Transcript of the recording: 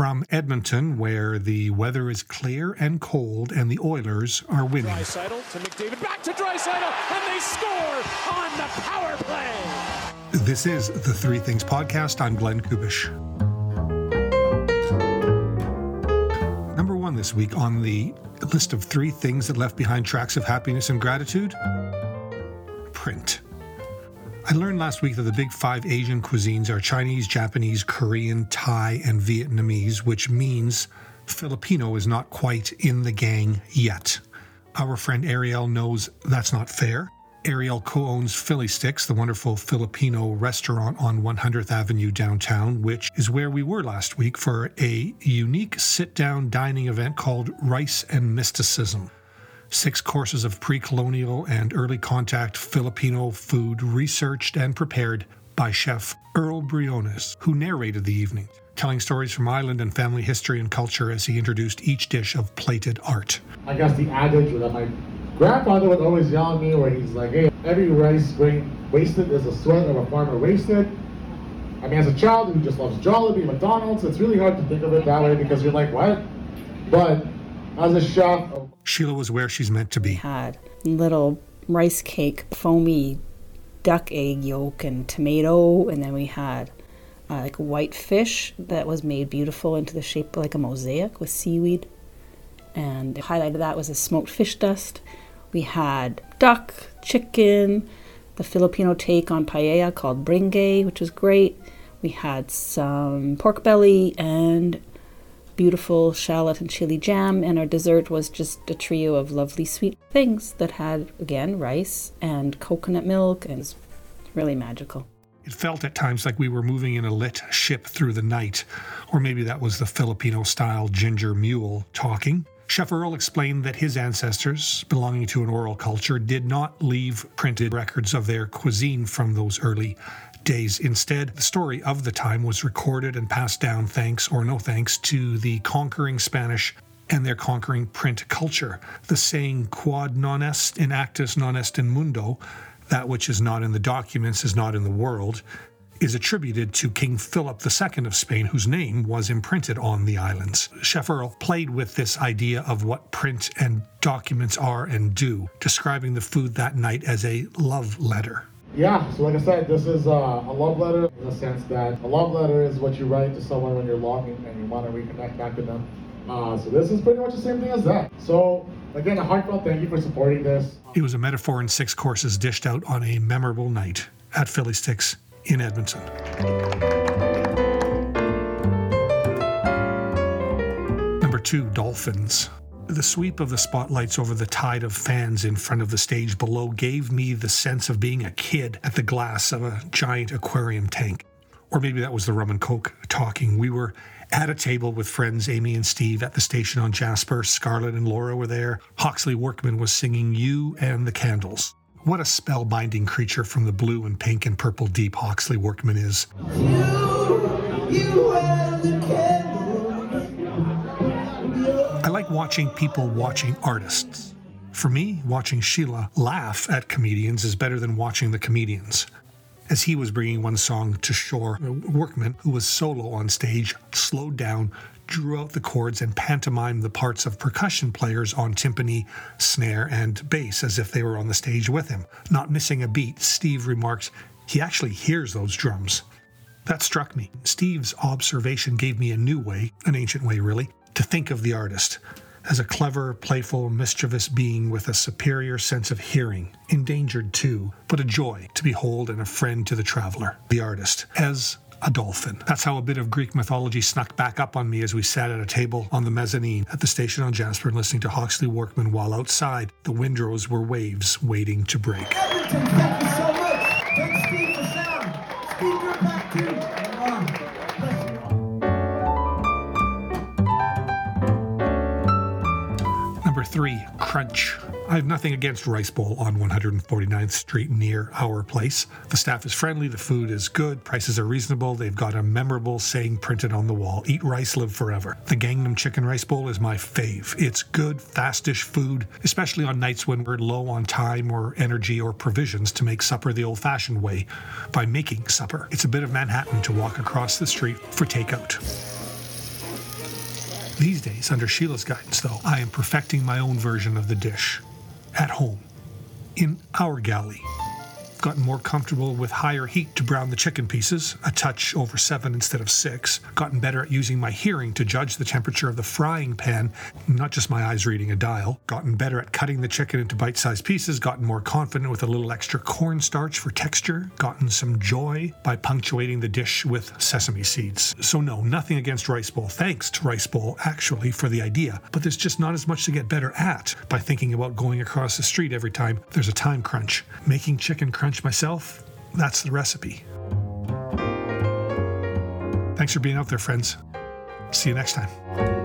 from Edmonton, where the weather is clear and cold and the Oilers are winning. Draisaitl to McDavid, back to Draisaitl, and they score on the power play. This is the Three Things Podcast. I'm Glenn Kubish. Number one this week on the list of three things that left behind tracks of happiness and gratitude print. I learned last week that the big five Asian cuisines are Chinese, Japanese, Korean, Thai, and Vietnamese, which means Filipino is not quite in the gang yet. Our friend Ariel knows that's not fair. Ariel co owns Filistix, the wonderful Filipino restaurant on 100th Avenue downtown, which is where we were last week for a unique sit down dining event called Rice and Mysticism six courses of pre colonial and early contact Filipino food researched and prepared by chef Earl Briones, who narrated the evening, telling stories from island and family history and culture as he introduced each dish of plated art. I guess the adage that my grandfather would always yell at me where he's like, hey, every rice grain wasted is a sweat of a farmer wasted. I mean, as a child who just loves Jollibee, McDonald's, it's really hard to think of it that way because you're like, what? But as a chef, Sheila was where she's meant to be. Had little rice cake, foamy duck egg yolk and tomato, and then we had uh, like white fish that was made beautiful into the shape like a mosaic with seaweed. And the highlight of that was a smoked fish dust. We had duck, chicken, the Filipino take on paella called bringhe, which was great. We had some pork belly and beautiful shallot and chili jam, and our dessert was just a trio of lovely sweet things that had, again, rice and coconut milk, and it's really magical. It felt at times like we were moving in a lit ship through the night, or maybe that was the Filipino style ginger mule talking. Chef Earl explained that his ancestors, belonging to an oral culture, did not leave printed records of their cuisine from those early days. Instead, the story of the time was recorded and passed down thanks or no thanks to the conquering Spanish and their conquering print culture. The saying quod non est in actus non est in mundo, that which is not in the documents is not in the world, is attributed to King Philip II of Spain, whose name was imprinted on the islands. Chef Earl played with this idea of what print and documents are and do, describing the food that night as a love letter. Yeah, so like I said, this is uh, a love letter in the sense that a love letter is what you write to someone when you're longing and you want to reconnect back to them. Uh, so this is pretty much the same thing as that. So again, a heartfelt thank you for supporting this. It was a metaphor in six courses dished out on a memorable night at Filistix in Edmonton. Number two, dolphins. The sweep of the spotlights over the tide of fans in front of the stage below gave me the sense of being a kid at the glass of a giant aquarium tank. Or maybe that was the rum and coke talking. We were at a table with friends Amy and Steve at the station on Jasper. Scarlett and Laura were there. Hawksley Workman was singing You and the Candles. What a spellbinding creature from the blue and pink and purple deep Hawksley Workman is. You, you I watching people watching artists. For me, watching Sheila laugh at comedians is better than watching the comedians. As he was bringing one song to shore, a workman who was solo on stage slowed down, drew out the chords, and pantomimed the parts of percussion players on timpani, snare, and bass as if they were on the stage with him. Not missing a beat, Steve remarked, he actually hears those drums. That struck me. Steve's observation gave me a new way, an ancient way really, to think of the artist as a clever, playful, mischievous being with a superior sense of hearing, endangered too, but a joy to behold and a friend to the traveler, the artist, as a dolphin. That's how a bit of Greek mythology snuck back up on me as we sat at a table on the mezzanine at the station on Jasper and listening to Hawksley Workman while outside the windrows were waves waiting to break. Number three, Crunch. I have nothing against Rice Bowl on 149th Street near our place. The staff is friendly, the food is good, prices are reasonable, they've got a memorable saying printed on the wall Eat rice, live forever. The Gangnam Chicken Rice Bowl is my fave. It's good, fastish food, especially on nights when we're low on time or energy or provisions to make supper the old fashioned way by making supper. It's a bit of Manhattan to walk across the street for takeout. These days, under Sheila's guidance, though, I am perfecting my own version of the dish at home in our galley gotten more comfortable with higher heat to brown the chicken pieces, a touch over 7 instead of 6, gotten better at using my hearing to judge the temperature of the frying pan, not just my eyes reading a dial, gotten better at cutting the chicken into bite sized pieces, gotten more confident with a little extra cornstarch for texture, gotten some joy by punctuating the dish with sesame seeds. So, no, nothing against Rice Bowl. Thanks to Rice Bowl, actually, for the idea, but there's just not as much to get better at by thinking about going across the street every time there's a time crunch. Making chicken crunch myself, that's the recipe. Thanks for being out there, friends. See you next time.